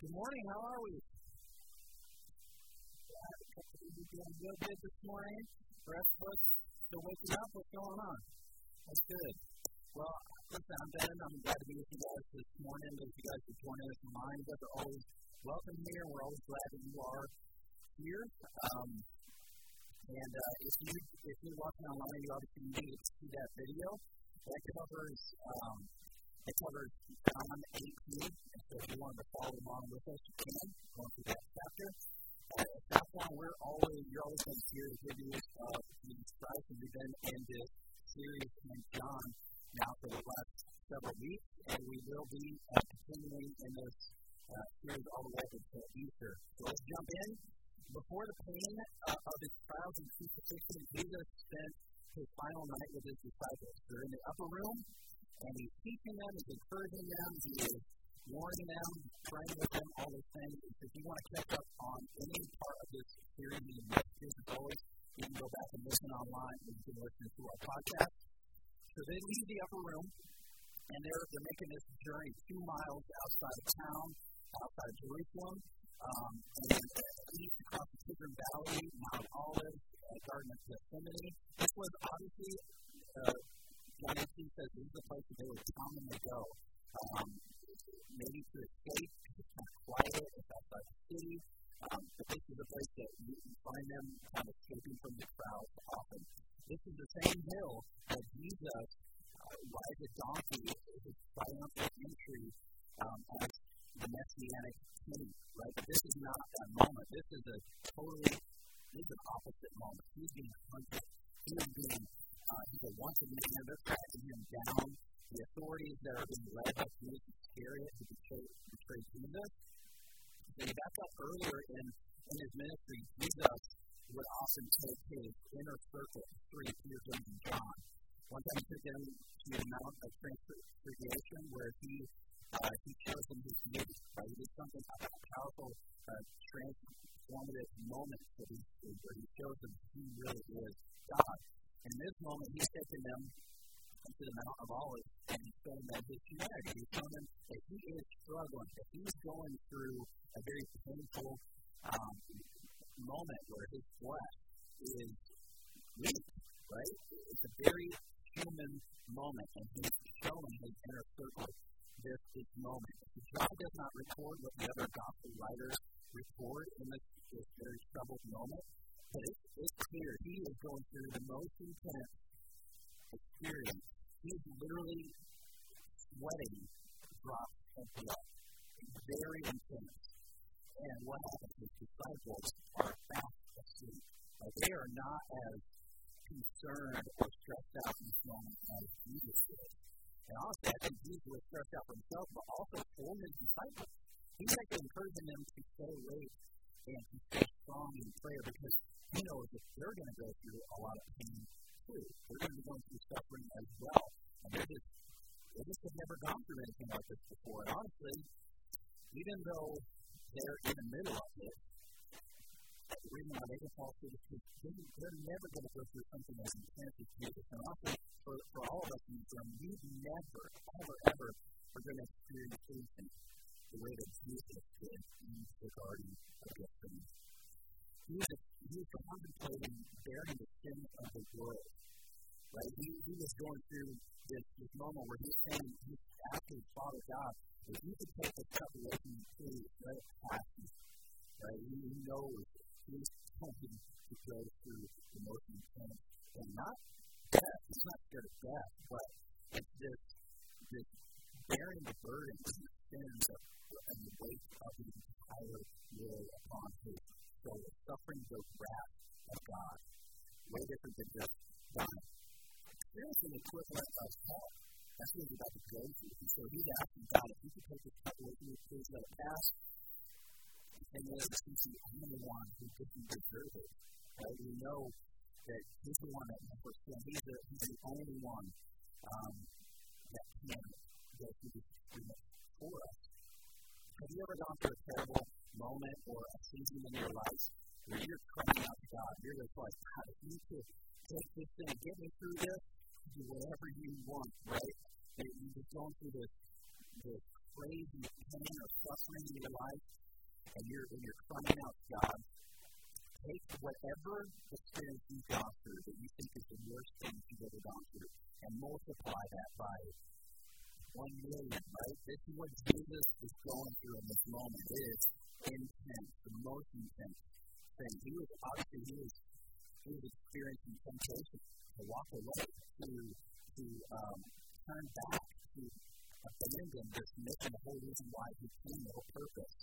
Good morning. How are we? You doing real good this morning? Us still waking up. What's going on? That's good. Well, listen, I'm Ben. I'm glad to be with you guys this morning. Those you guys who join us online, you guys are always welcome here. We're always glad that you are here. Um, and uh, if you if you're watching online, you obviously need to see that video. That covers um, it covers John 18. And so if you want to follow along with us, you can going through that chapter. At that point, we're always you're always going to hear the videos of Jesus Christ, and we've been in this series in John now for the last several weeks, and we will be uh, continuing in this uh, series all the way until Easter. So let's jump in before the pain uh, of his trials and crucifixion, Jesus spent his final night with his disciples. They're in the upper room, and he's teaching them, he's encouraging them, he is warning them, praying with them, all those things. If you want to catch up on any part of this series, these messages, as always, you can go back and listen online, and you can listen to our podcast. So they leave the upper room, and they're, they're making this journey two miles outside of town, outside of Jerusalem. Um, and east across the Kidron Valley, Mount Olives, uh, Garden of Gethsemane. This was obviously, uh, John 18 says this is the place that they would commonly go. Um, maybe to escape, to kind of quiet, it's outside the city. Um, but this is a place that you can find them kind of escaping from the crowds often. This is the same hill that Jesus uh, rides a donkey, his triumphant entry um, as the messianic king, right? But this is not that moment. This is a totally, this is an opposite moment. He's being hunted. He is being, uh, he's a wanted man. They're tracking him down. The authorities that are being led by Judas Iscariot to betray, betray Jesus. You back up earlier in, in his ministry, Jesus would often take his inner circle, three, Peter, James, and John. One time he took them to the Mount of Transfiguration where he uh, he shows them his beauty. Right? He did something powerful, uh, transformative moment that he, where he shows them who really is God. In this moment, he's taking them to the Mount of Olives and showing them his humanity. He's showing them that he is struggling, that he's going through a very painful um, moment where his flesh is weak, right? It's a very human moment, and he's showing his inner circle this, this moment. John does not record what the other gospel writers record in this, this very troubled moment, but it's, it's clear he is going through the most intense experience. He's literally sweating drops of blood. Very intense. And what happens? His disciples are fast asleep. Like they are not as concerned or stressed out in this moment as Jesus is. And honestly, I think Jesus was stressed out for himself, but also for his disciples. He's actually encouraging them to stay awake and to stay strong in prayer because he knows that they're going to go through a lot of pain too. They're going to be going through suffering as well. And they're just, they just have never gone through anything like this before. And honestly, even though they're in the middle of it, the reason why they can fall through is because they're never going to go through something as intense as Jesus. And also, for, for all of us in this room, we never, ever, ever are going to experience anything moment where he's saying, he's asking Father God, if you could take the cup away the only one who didn't deserve it, right? We know that he's the one that never sinned. He's the, he's the only one um, that can through this experience for us. Have you ever gone through a terrible moment or a season in your life where you're crying out to God? You're just like, God, if you could take this thing, get me through this, do whatever you want, right? And you're just going through this, this crazy pain or suffering in your life, and you're, and you're crying out God, take whatever experience you've gone through that you think is the worst thing you've ever gone through and multiply that by one million, right? This is what Jesus is going through in this moment. It is intense, the most intense thing. He was obviously he was he was experiencing temptation to walk away, to to um, turn back, to abandon this mission, the whole reason why he came, the whole purpose.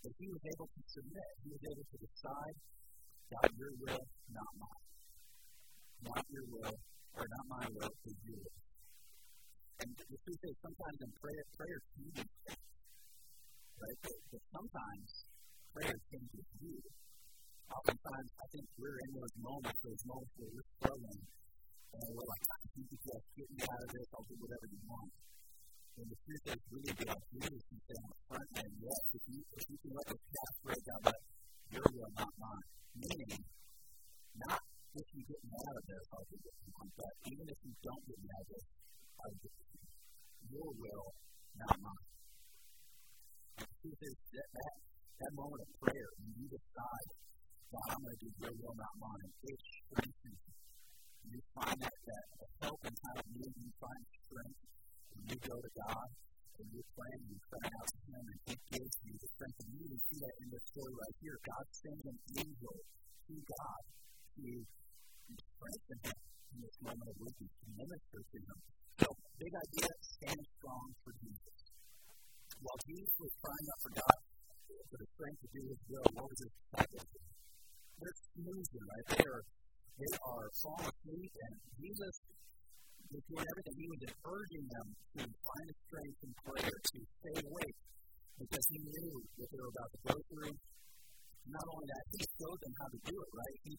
But he was able to submit. He was able to decide, God, your will, not mine. Not your will, or not my will, but your will. And the truth is, sometimes in prayer, prayer changes things. Right? But, but sometimes prayer changes you. Oftentimes, I think we're in those moments, those moments where we're struggling, and we're like, I you just get me out of this, I'll do whatever you want. And the truth is, really be like Jesus and say on the front end, yes, if you, if you can let us cast right down, but your will, not mine. Meaning, not if you get out of this, I'll you want, but even if you don't get out of this, I'll your will, not mine. And the truth is, that, that, that moment of prayer, when you decide, God, I'm going to do your will, not mine, it strengthens you. You find that, that help and kind of need, you find strength you go to God and you're praying and crying out to Him, and He gives you the strength. And you even see that in this story right here. God sends an angel to God to strengthen him in this moment of weakness, to minister to him. So, big idea stand strong for Jesus. While Jesus was crying out for God for the strength to do His will, what was His disciples? They're snoozing, right? They are, they are falling asleep, and Jesus was doing everything. He was urging them to find a strength in prayer, to stay awake, because he knew what they were about to go through. Not only that, he showed them how to do it, right? He,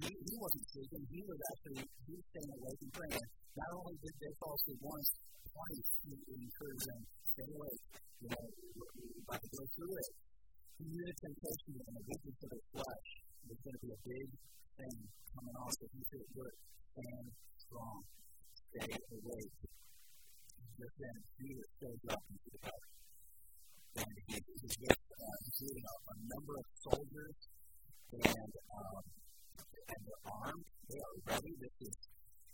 he, he wasn't sleeping. He was actually he was staying awake and praying. Not only did they fall asleep once, twice, he encouraged them, stay awake. You know, we're about to go through it. He knew the temptation and the weakness of his flesh was going to be a big thing coming on, so he said, look, stand strong stay awake. Just then, Jesus shows up into the house. And he is with, uh, including a, a number of soldiers, and, um, and they're armed. They are ready. This is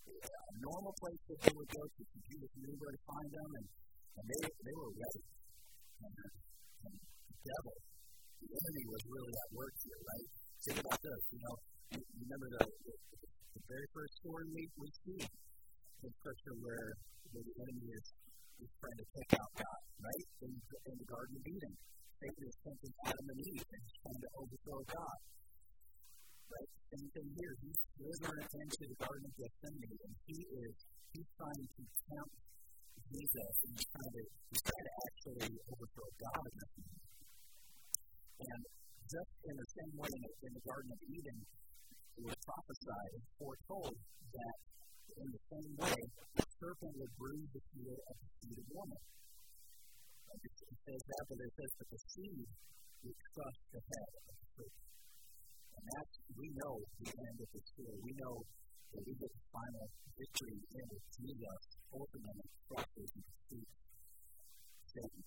a normal place that they would go to. Jesus knew where to find them, and, and they, they were ready. And, and the devil, the enemy was really at work here, right? Think about this. You know, you remember the, the, the very first story we, we see in Scripture where the enemy is, is trying to take out God, right? In, in the Garden of Eden, Satan is tempting Adam and Eve and trying to overthrow God. Right? Same thing here. He's delivering into the Garden of Gethsemane, and he is he's trying to tempt Jesus, and he's trying to he's trying to actually overthrow God in. And just in the same way in the, in the Garden of Eden, it was prophesied and foretold that in the same way, the serpent would bruise the heel of the seed of woman. It says that, but it says that the seed would crush the head of the serpent. And that's, we know the end of the story. We know that we get the final victory in with Jesus ultimately crushes and defeats Satan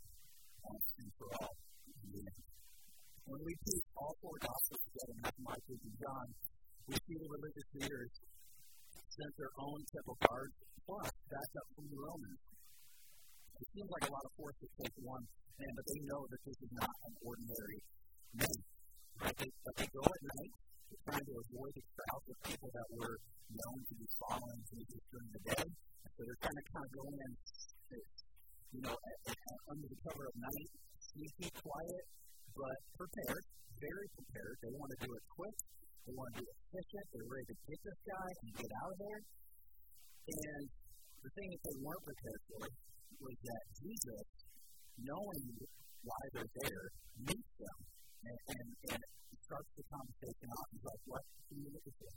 once and for all. When we teach all four gospels together, Matthew, Mark, Luke, and John, we see the religious leaders sent their own temple guards, plus backed up from the Romans. It seems like a lot of force to take one man, but they know that this is not an ordinary man. Right? They, but they go at night, trying to avoid the crowds of people that were known to be following Jesus during the day. And so they're trying to kind of go in, you know, at, at, under the cover of night, sneaky, quiet, but prepared, very prepared. They want to do it quick. They want to be efficient. They're ready to get this guy and get out of there. And the thing that they weren't prepared for was that Jesus, knowing why they're there, meets them and, and, and starts the conversation off. He's like, What are you looking for?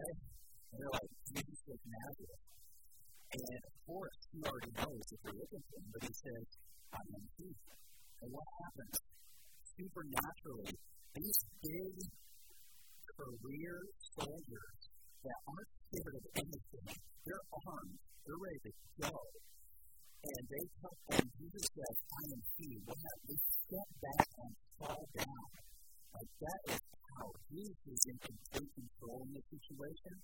Right? And they're like, Jesus was Nazareth. And of course, he already knows that they're looking for him, but he says, I am Jesus. And what happens? Supernaturally, these big career soldiers that aren't scared of anything. They're armed. They're ready to go. and they come, and Jesus says, I am he. What have they step back and fall down? Like that is how Jesus is in complete control in this situation.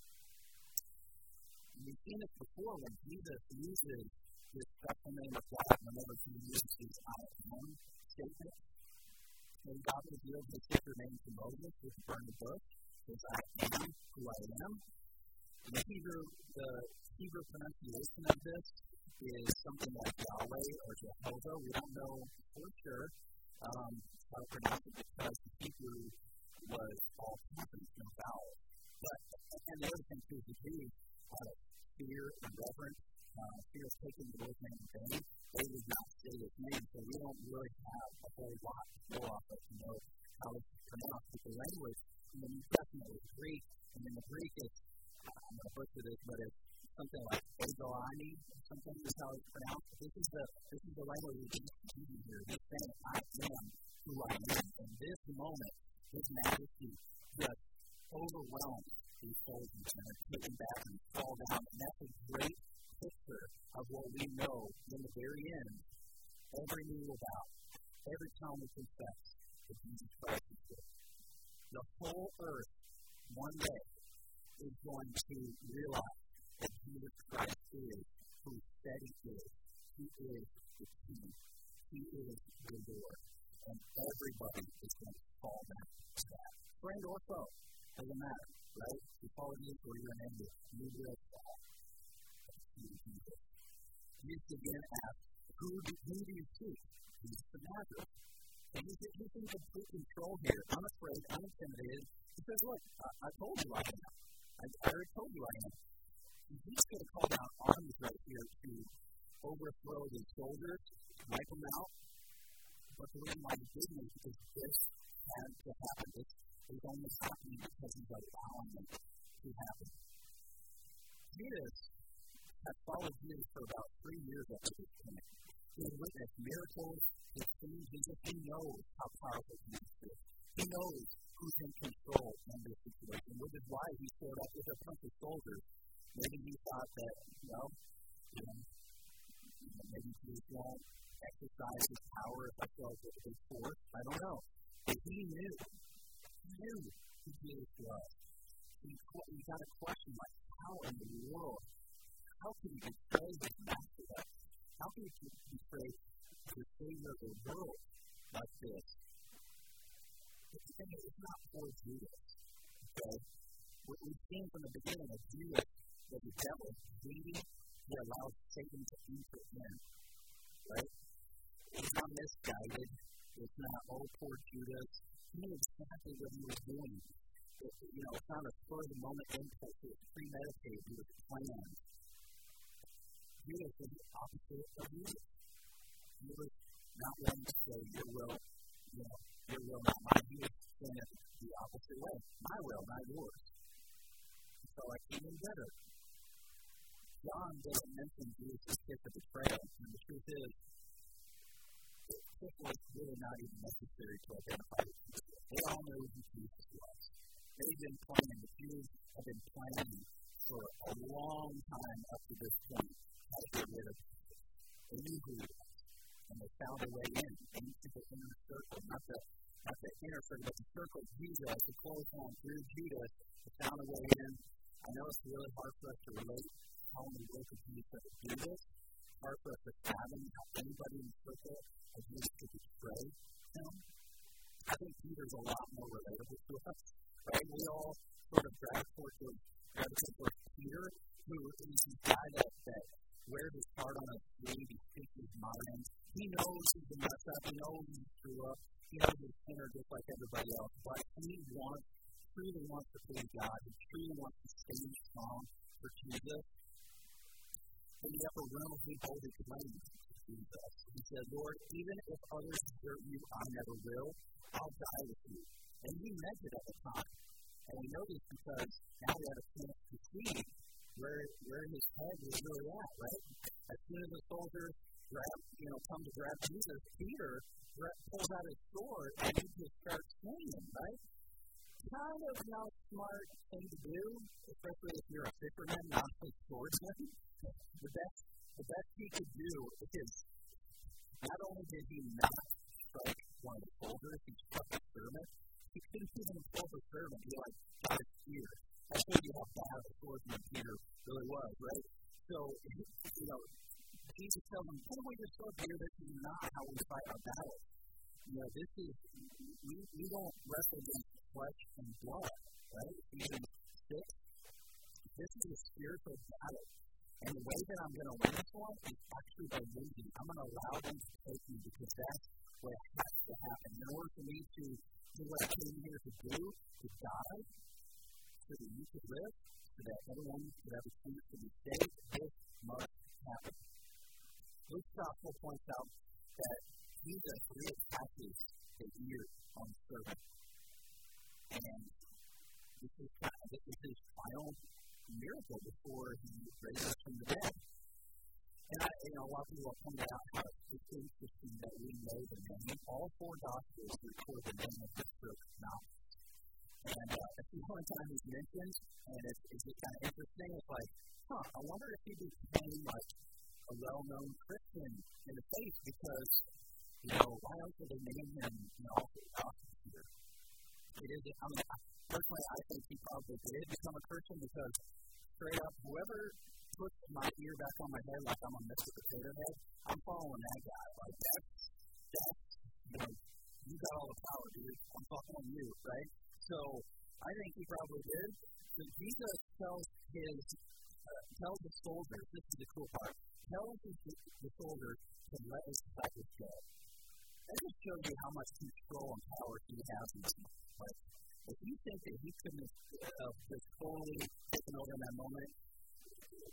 We've seen it before when Jesus uses this name of God whenever he uses his I am statement. When God revealed his secret name to Moses with the burning bush, says, I am who I am. And the Hebrew, the Hebrew pronunciation of this is something like Yahweh or Jehovah. We don't know for sure um, how to pronounce it because the Hebrew was all consonants, no vowels. But, and the other thing too, the Jews out of fear and reverence, uh, fear of taking the Lord's name in vain, they would not say his name, so we don't really have a whole lot to go off of to know how it's pronounced. But the language in the New Testament is Greek, and in the Greek it's, I'm going to butcher this, but it's something like Egoani, something is how it's pronounced. This is the this is the language we use here. He's saying, I am who I am. In this moment, his majesty just overwhelms these soldiers and are taken back and fall down. And that's a great picture of what we know in the very end. Every knee will bow. Every tongue will confess that Jesus Christ is Lord. The whole earth, one day, is going to realize that Jesus Christ is who said he is. He is the King. He is the Lord. And everybody is going to fall down to that. Friend or foe, doesn't matter, right? You follow Jesus or you're an enemy, you will fall. Jesus. Again asks, who do, who do you seek? Jesus of Nazareth. And he's, he's in complete control here, unafraid, unintimidated. He says, Look, I, I told you I am. I, I already told you I am. He's going to call down armies right here to overthrow the soldiers, wipe them out. But the reason why he didn't is because this had to happen. This is only happening because he's allowing it to happen. Judas had followed Jesus for about three years at this point. He had witnessed miracles, he has seen Jesus. He knows how powerful Jesus is. He knows who's in control in this situation, which is why he showed up with a bunch of soldiers Maybe he thought that, you know, you know, maybe he won't exercise his power if I feel like his force. I don't know. But he knew. He knew who Jesus was. He, he got a question like, how in the world, how can you betray his master like How can you betray the Savior of the world like this? But the thing is, it's not for Judas. Okay? What we've seen from the beginning of Judas that the devil is leading, he allows Satan to enter in. Right? It's not misguided. It's not, oh, poor Judas. He knew exactly what he was doing. It, you know, it's not a spur of the moment impulse. It was premeditated. It was planned. Judas was the opposite of Jesus. He was not willing to say, Your will, you know, your will, not mine. He was saying the opposite way. My will, not yours. So I came in better. John doesn't mention Jesus' kiss of betrayal, and the truth is, it was really not even necessary to identify Jesus. They all knew who Jesus was. They've been planning, the Jews have been planning for a long time up to this point how to get rid of Jesus. They who and they found a way in, into the inner circle, not the not the inner circle, but the circle of Jesus, the close on through Judas, they found a way in. I know it's really hard for us to relate how many of Jesus that do this. Hard for us to fathom how anybody in the circle has used to betray him. I think Peter's a lot more relatable to us, right? We all sort of gravitate towards, gravitate towards Peter, who is the guy that, that wears his heart on his sleeve, he speaks his mind. He knows he's a mess up, he knows he's screw up, he knows he's sinner just like everybody else, but he wants, truly wants to please God, he truly wants to stand strong for Jesus in the upper room, he hold his claim Jesus. He said, Lord, even if others desert you, I never will. I'll die with you. And he meant it at the time. And we know this because now we have a chance to see where, where his head was really at, right? As soon as the soldiers grab, you know, come to grab Jesus, Peter pulls out his sword and he just starts swinging, right? Kind of not smart thing to do, especially if you're a fisherman, not a swordsman the best the best he could do is not only did he not your sword, Peter. This is not how we fight our battles. You know, this is, we, we don't wrestle against flesh and blood, right? Ephesians 6. This is a spiritual battle. And the way that I'm going to win this one is actually by losing. I'm going to allow them to take me because that's what has to happen. In order for me to do what I came here to do, to die, so that you could live, so that everyone could have a chance to be saved, this must happen. Luke's gospel points out that Jesus reattaches the ear on the servant. And this is, kind of, this is his final miracle before he raises from the dead. And I, you know, a lot of people have pointed out how it's interesting that we know the name. All four Gospels record the name of this servant, Malchus. And uh, it's the only time he's mentioned, and it's, it's kind of interesting. It's like, huh, I wonder if he became like a well-known Christian in the faith because, you know, why else would they name him, you know, here? It is, I mean, personally, I think he probably did become a Christian because straight up, whoever puts my ear back on my head like I'm a Mr. Potato Head, I'm following that guy. Like, that's, that's, you know, you got all the power, dude. I'm following you, right? So, I think he probably did. So Jesus tells his, uh, tells the soldiers, this is the cool part, tells the, the soldiers to let his disciples go. That just shows you how much control and power he has in this. Like, if you think that he couldn't have just totally taken over in that moment,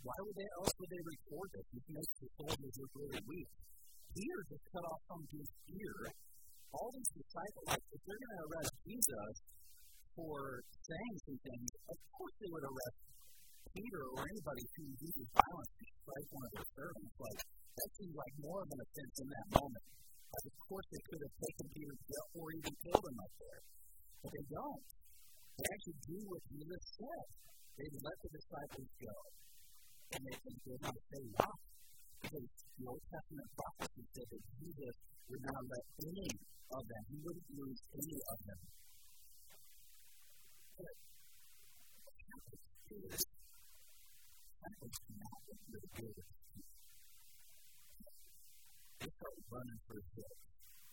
why would they else would they record this? This makes the soldiers look really weak. Peter just cut off some dude's ear. All these disciples, if they're going to arrest Jesus for saying some things, of course they would arrest Peter or anybody who uses violence to strike one of their servants. Like, that seems like more of an offense in that moment. Like, of course they could have taken Peter to jail or even killed him up there. But they don't. They actually do what Jesus said. They let the disciples go. And they think they're going to say why. Because the Old Testament prophecy said that Jesus would not let any of them, he wouldn't lose any of them. But what happens not really good. They start running for his head.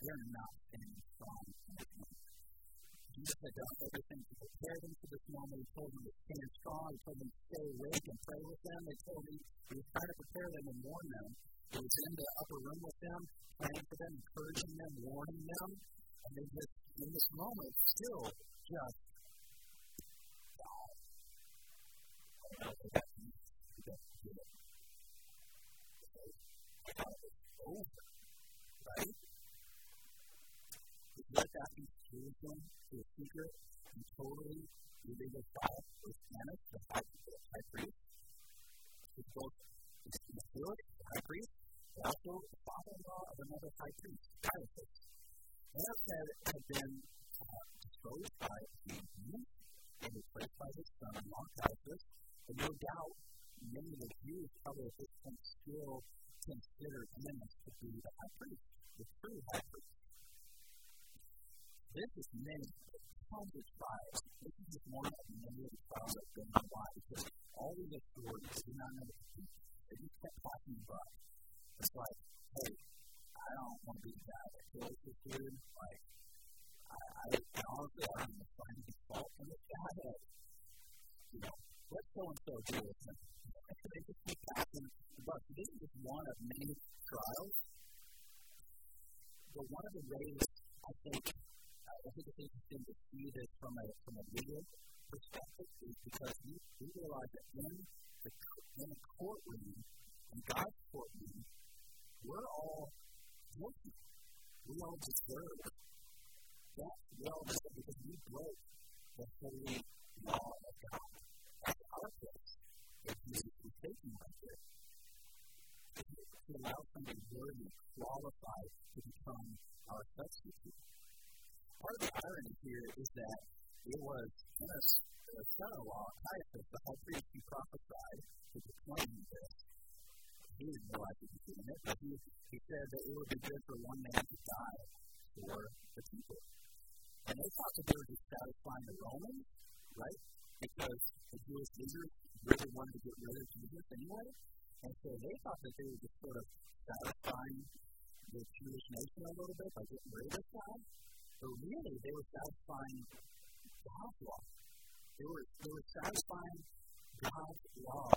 They're not standing strong in the Jesus had done everything to prepare them for this moment. He told them to stand strong. He told them to stay awake and pray with them. He told them he was trying to prepare them and warn them. He was in the upper room with them, praying for them, encouraging them, warning them. And they just, in this moment, still just died. Over, right? Let that be Jerusalem to a secret and totally illegal file with Annas, the high, the high priest. It's both the Stewart, the high priest, but also the father-in-law of another high priest, Caiaphas. Annas had, had been uh, disposed by the and replaced by his son-in-law, Caiaphas, but no doubt many of the at this point still considered Annas to be the high priest, the true high priest. This is many tons of trials. This is just one of many of the trials that been in life because all of the stories do not know to do. They just kept passing by. It's like, hey, I don't want to be the guy that kills this dude. Like, I, I, honestly, I don't even find any fault in this guy. You know, let so and so do it. They just keep passing the buck. This is just one of many trials. But one of the ways I think I think it's interesting to see this from a from a legal perspective is because we, we realize that in the in the courtroom, in God's courtroom, we're all guilty. We all deserve that. We all deserve because we broke the holy law of God. That's our place. If we are taking to allow somebody worthy, qualified to become our substitute part of the irony here is that it was Annas' son-in-law, Caiaphas, the high priest who prophesied, who proclaimed this. he didn't realize he was doing it, but he, he said that it would be good for one man to die for the people. And they thought that they were just satisfying the Romans, right? Because the Jewish leaders really wanted to get rid of Jesus anyway. And so they thought that they were just sort of satisfying the Jewish nation a little bit by getting rid of this guy. But really, they were satisfying God's law. They were, they were satisfying God's law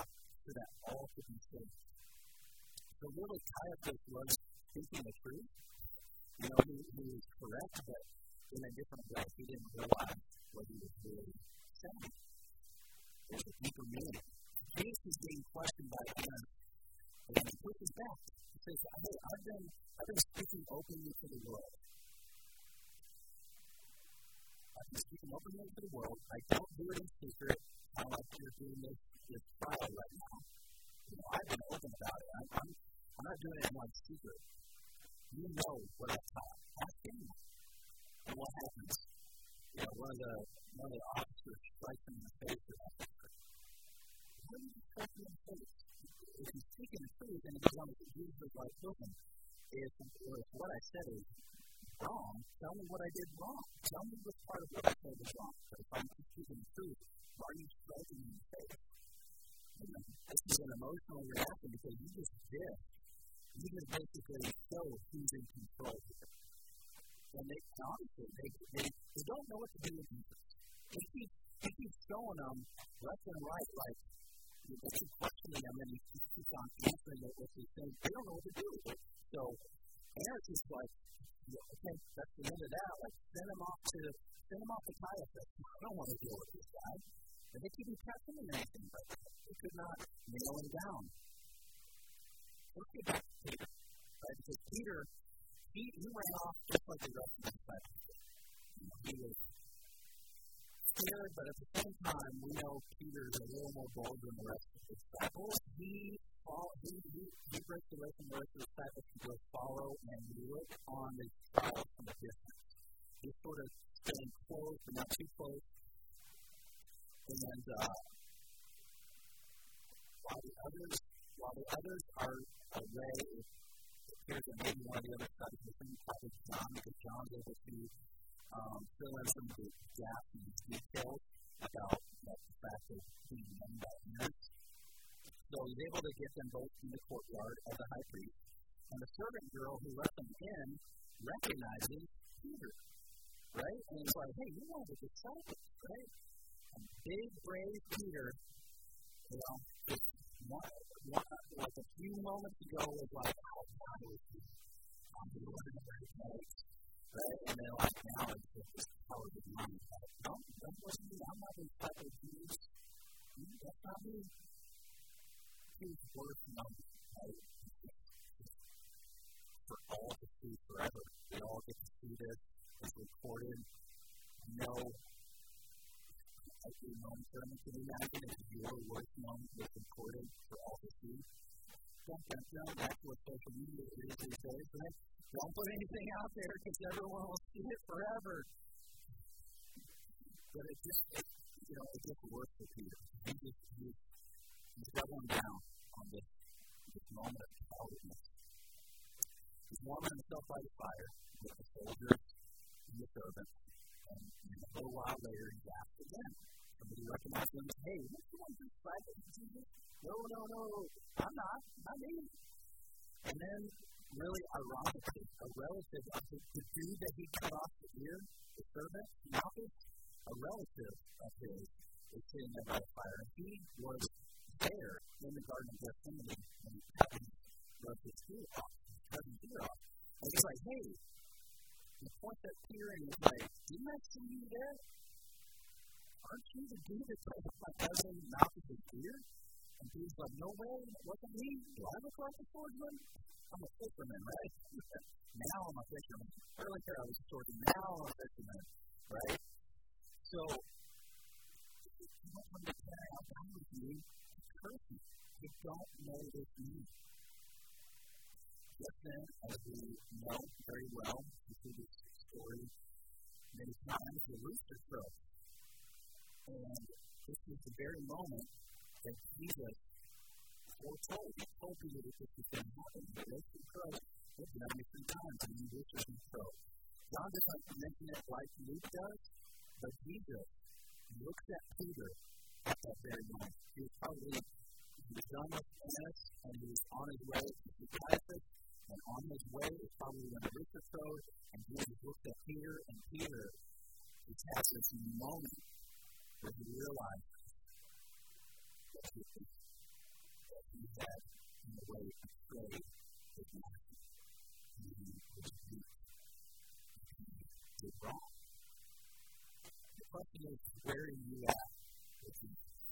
so that all could be saved. So really, Caiaphas was speaking the truth. You know, he, he was correct, but in a different way. He didn't realize what he was really saying. Deeper meaning. Jesus is being questioned by Annas, and he pushes back. He says, Hey, I've been, I've been speaking openly to the world. I've been speaking openly to the world. I don't do it in secret. I like you're doing this, this trial right now. You know, I've been open about it. I'm, I'm, I'm not doing it in my secret. You know what I've taught. Ask anyone. And what happens? You know, one of the one of the officers strikes him in the face with that are you striking in face? If he's speaking the truth and on to Jesus like, listen, if, if what I said is wrong, tell me what I did wrong. Tell me which part of what I said was wrong. But if I'm speaking the truth, are you striking in face? You know, this is an emotional reaction because you just did. You just basically show who's in control here and they honestly they, they they don't know what to do with Jesus. They keep they keep showing them left and right, like they keep questioning them, and he keeps on answering it with these. They don't know what to do with it. So Annas is like, okay, that's the end of that. Like send him off to send him off to Caiaphas. I don't want to deal with this guy. And they keep pressing him anything, but they could not nail him down. Let's get back to Peter, right? Because Peter he, he ran off just like the rest of the disciples. He was scared, but at the same time, we know Peter is a little more bold than the rest of the disciples. He, he, he, breaks away from the rest of the disciples to go follow and look on the trial from a distance. He's sort of staying close, but not too close. And uh, while the others, while the others are away, here's a maybe one of the other studies the same John, because John's able to um, fill in some of the gaps and details about like, the fact of being known by parents. So he's able to get them both in the courtyard of the high priest. And the servant girl who let them in recognizes Peter, right? And he's like, hey, one of the disciples, right? And big, brave Peter, you know, just one, one, like a few moments ago was like, oh, God, I'm doing it very nice. Right? And then like now it's just power of no, that wasn't me. I'm not this type of Jesus. That's not me. His worth known. Right? For all to see forever. We all get to see this. It's recorded. No as we know in can you imagine if your worst moment was recorded for all to see? Don't get down back what social media is these days, right? Don't put anything out there because everyone will see it forever. But it just, it, you know, it gets worse for Peter. He just, he, he's doubling down on this, this moment of cowardness. He's warming himself by the fire with the soldiers and the servants. And, and a little while later, he's asked again, Somebody recognized him. Hey, what's the one who's Jesus? No, no, no. I'm not. Not me. And then, really ironically, a relative of the, the dude that he cut off the ear, the servant, Malchus, a relative of his, is sitting there by the fire. And he was there in the Garden of Gethsemane when he cut his, his ear off, his ear off. And he's like, hey, he points at Peter and he's like, didn't I see you there? Aren't you the dude that told my cousin mouth of his ear? And he's like, no way, it wasn't me. Do I look like a swordsman? I'm a fisherman, right? now I'm a fisherman. Earlier I was a swordsman, now I'm a fisherman, right? So, you don't to carry out down with you, curse you. You don't know this meaning. Just then, as we know very well, through this story, many times the rooster crows. And this is the very moment that Jesus foretold. He told you that this was going to happen. The roasted crow was 93 times, and he roasted crow. John doesn't mention it like Luke does, but Jesus looks at Peter at that very moment. He was probably he was done with Annas, and he was on his way to Caiaphas, and on his way is probably when the rooster crowed, and Jesus looks at Peter, and Peter just has this moment where he realizes that he, he had, in a way, betrayed his master. He was weak. He wrong. The question is, where are you at with Jesus?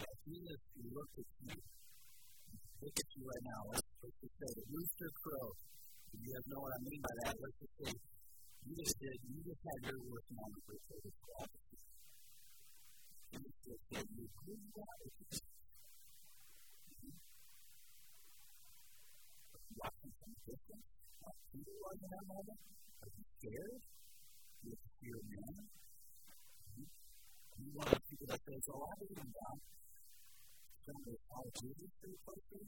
Now, Jesus looked at you. Look at you right now. Let's, just say rooster crow. You guys know what I mean by that. Let's just say you just did, you just had your worst moment with the prophecy. You just said, you believe that? Watching some distance, like Peter was in that moment. Are you scared? Do you fear man? You want to people that says, oh, I believe in God. Some of the follow Jesus pretty closely.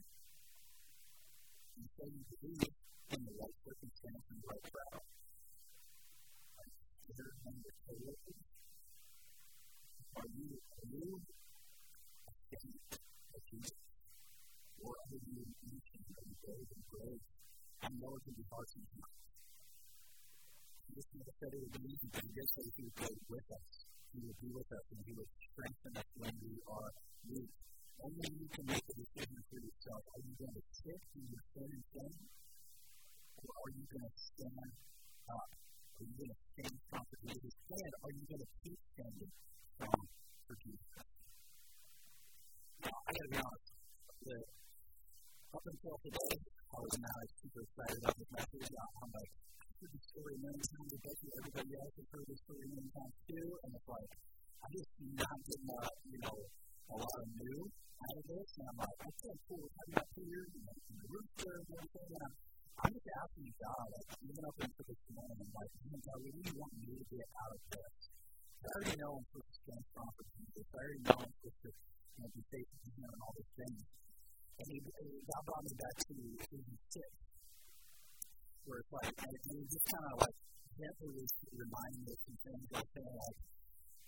You say you believe in the right circumstance and the right crowd. Are you scared when you're terrific? Are you, of Jesus? Or are you ancient and brave and brave? I know it can be hard sometimes. Jesus never said it would be easy, but he did he go with us. He would be with us and he would strengthen us when we are weak. Only you can make a decision for yourself. Are you going to sit in your sin and shame? Or are you going to stand up? Are you going to stand strong for are you going to keep standing strong Jesus? Now, I got to be honest. The, up until today, I was not super excited about this message. I'm like, I've heard this story many times. I bet you everybody else has heard this story many times too. And it's like, I just not getting, uh, you know, a lot of new out of this. And I'm like, okay, cool. We're talking about Peter and the rooster and everything. And I'm, I'm just asking God, like, even up into this morning, I'm like, God, what do you want me to get out of this? I already know I'm supposed to stand for Jesus. I already know I'm supposed to you know, be faithful to Him and all these things. And he, God brought me back to Ephesians 6, where it's like, and he just kind of like gently was reminding me of some things like saying, like,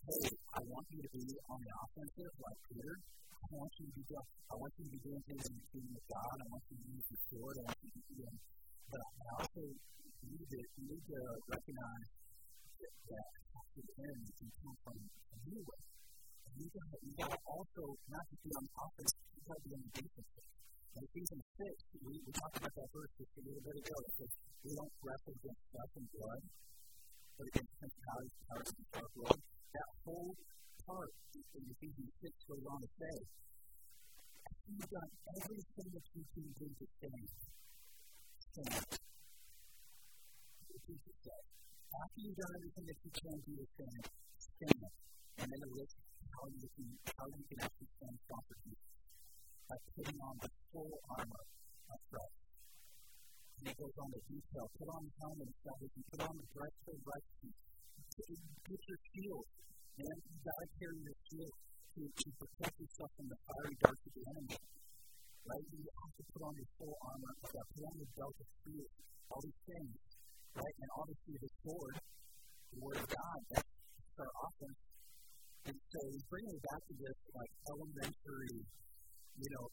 hey, I want you to be on the offensive like Peter. I want you to be I want you to be doing things in the kingdom of God. I want you to use your sword. I want you to be doing but I also need to need to recognize that, that the enemy can come from you way. You got you got to also not just be on offense, you got to be on the defense. In Ephesians 6, we, we talked about that verse just a little bit ago. It says, We don't wrestle against flesh and blood, but against principalities, powers, and dark world that whole part in Ephesians 6 goes on to say, you've done everything that you can do to stand, stand. Jesus said, after you've done everything that you can do to stand, stand. And then it lists how you can, how you can actually stand Jesus by putting on the full armor of Christ. And it goes on to detail, put on the helmet of salvation, put on the breastplate of righteousness, get your shield. Man, you've got to carry your shield to, to protect yourself from the fiery darts of the enemy. Right? You have to put on your full armor. Put on your belt of truth. All these things. Right? And obviously the sword, the word of God, that's our offense. And so we bring it back to this like elementary, you know,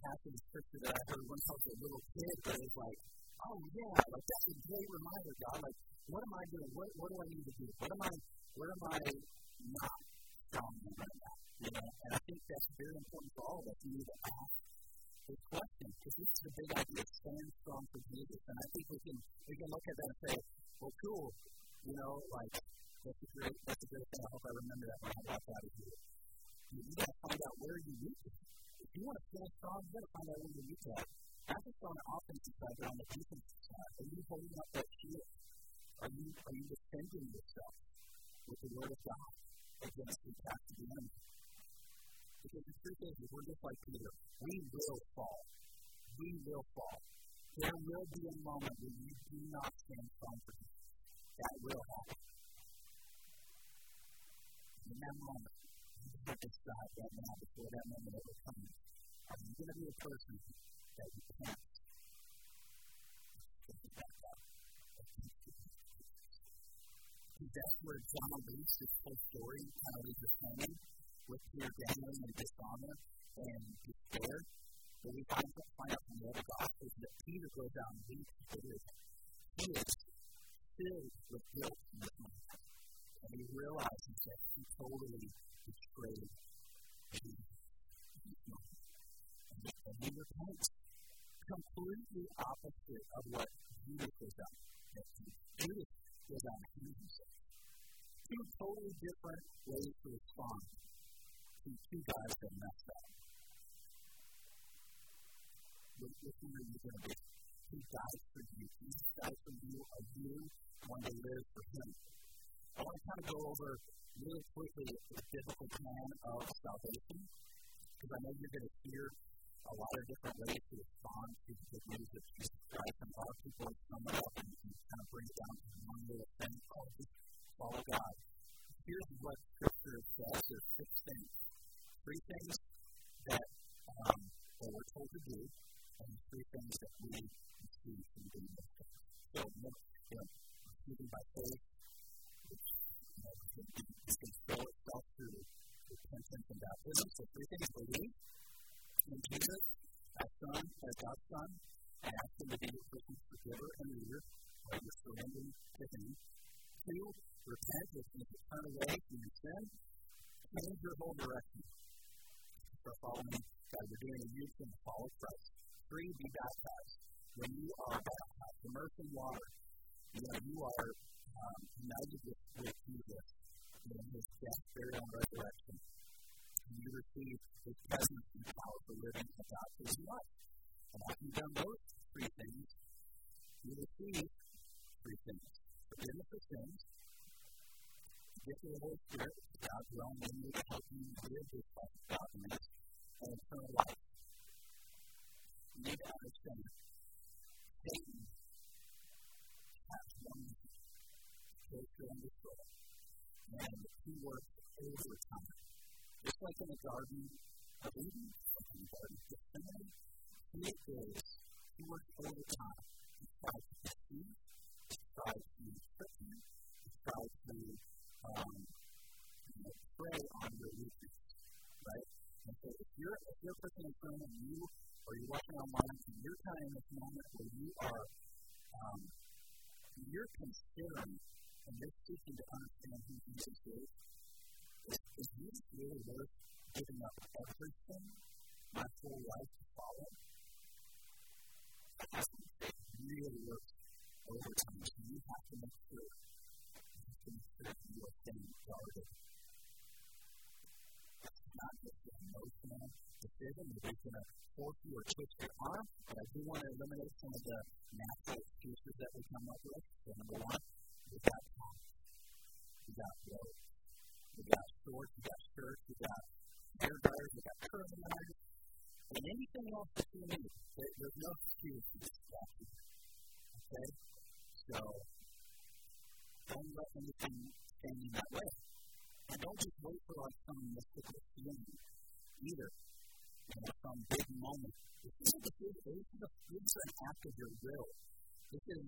passage of scripture that I heard once I was a little kid, but it was like, oh yeah, like that's a great reminder, God. Like, what am I doing? What, what do I need to do? What am I, what am I not strong in? You know, and I think that's very important for all of us. We need to ask this question because this is a big idea. Stand strong for Jesus, and I think we can we can look at that and say, well, cool. You know, like that's a great that's a great thing. I hope I remember that when I walk out of here. You, you got to find out where you need to. If you want to stand strong, you got to find out where you need to. Not just on the offensive side, but on the defensive side. Are you holding up that shield? Are you, are you defending yourself with the Word of God against the attack of the enemy? Because the truth is, we're just like Peter. We will fall. We will fall. There will be a moment where you do not stand strong for Him. That will happen. In that moment, you have to decide right now before that moment ever comes. Are you going to be a person that repents? That's where John this whole story, kind of leaves us hanging with fear, gambling, and dishonor and despair. But we find, out from the other Gospels that Peter goes out and leads Peter. He is filled with guilt in his. And he realizes that he totally betrayed Jesus. And he repents. Completely opposite of what Judas was done. Judas was on himself. Two totally different ways to respond two guys that messed up. Which one are you going to be? He died for you. He died for you. Are you one to live for him? I want to kind of go over really quickly the biblical plan of salvation because I know you're going to hear a lot of different ways to respond to the good news of Jesus Christ. And a lot of people sum it up and, and kind of bring it down to one little thing called follow God. Here's what Scripture says there's six things. Three things that, um, that we're told to do, and three things that we receive from doing those. So, you know, receiving by faith, which you know, can, can show itself through repentance and baptism. So, three things believe in Jesus as Son, as God's Son, and ask Him to be your personal forgiver and leader, by your surrendering to Him. Two, repent, which means turn away from your sin, change your whole direction. So, follow me, God, you're doing a youth the follow Christ. Three, be baptized. When you are baptized, immersed in water, you know, you are um, united with, with Jesus in his death, burial, and resurrection and you receive His presence and power for living a God pleasing life. And after you've done those three things, you receive three things forgiveness of sins, get the Holy Spirit, God dwelling in you to help you live this life of godliness, and eternal life. You need to understand Satan has one kill, and destroy. And he works overtime just like in the Garden of Eden, in the Garden of Gethsemane, he is, he works overtime. He tries to you, he tries to trick you, prey on your weakness, right? And so if you're, if you're a person in front of you, or you're watching online, and you're kind of in this moment where you are, um, you're considering and you're seeking to understand who Jesus is, is, is this really worth giving up everything, my whole life to follow? That really works over time. So you have to make sure sure you are staying guarded. Not just an emotional decision that is going to force you or twist your arm, but I do want to eliminate some of the natural excuses that we come up with. So number one, we got time. We got roads. We got shorts, we got shirts, we got hair dryers, we got curling irons, and anything else that you need. There, there's no excuse to distract you. Okay? So, don't let anything stand in that way. And don't just wait for like some mystical feeling either. You know, some big moment. This is a good, this is a, this is an act of your will. This is,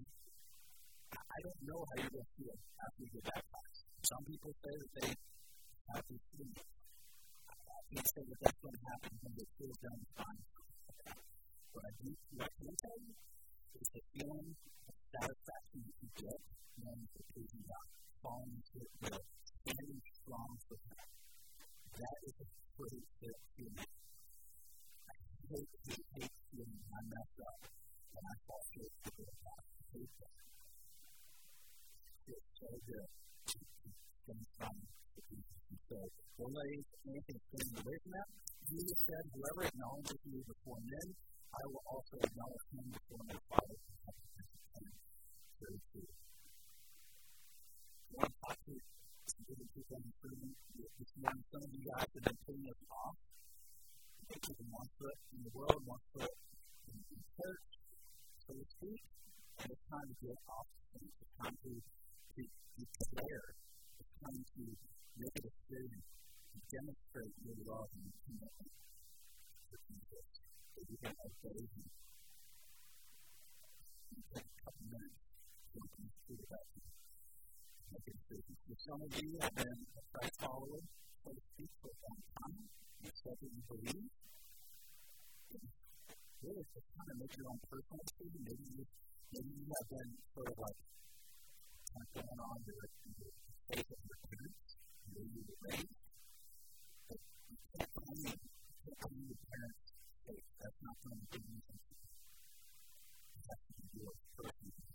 I don't know how you're going to feel after you get baptized. Some people say that they have happy sleep. I can't say that that's going to happen when they feel done fine. What I do, what I can tell you is the feeling of satisfaction that you get when you're pleasing God, following His will, standing strong for Him. That is a pretty good feeling. I hate, hate, hate feeling I mess up and I fall short of the God. I hate that. It's so good to spend time with Jesus so don't let anything stand in the way from that. Jesus said, Whoever acknowledges me before men, I will also acknowledge him before my Father. Very true. I want to talk to some people in the this morning. Some of you guys have been putting us off. Taking one foot in the world, one in the church, so to speak. And it's time to get off things. It's time to, to declare. It's time to make a decision to demonstrate your love and commitment. for Jesus, that you can obey him. You take a couple minutes to the spirit about you. Some of you have been a Christ follower, so to speak, for long time. You said that you believe. Really, to kind of make your own personal decision, maybe you, maybe you have been sort of like kind of going on your, your faith of your parents, where you were raised. But you can't on your parents' faith. That's not going to be give you. It to be yours personally.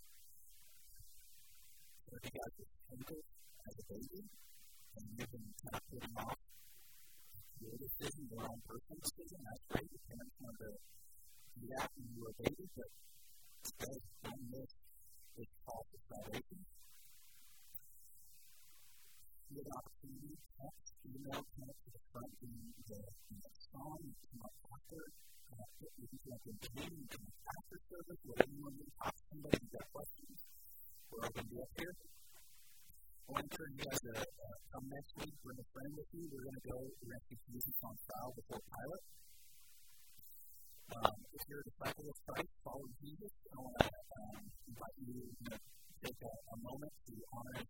So if you guys were single as a baby, and you've been kind of putting off your decision, your own personal decision, that's great. Your parents want to do that when you were a baby, but guys don't miss this call to salvation. You an opportunity to text, email, up to the front in the, in the song, you come up after, uh, if you come up in between, you come up after service, you want to talk to somebody, you got questions, all going to be up here. I want to encourage you guys to uh, come next week, bring a friend with you. We're going to go, see Jesus on trial before Pilate. Um, if you're a disciple of Christ, follow Jesus, I want to um, invite you to take a, a moment to honor and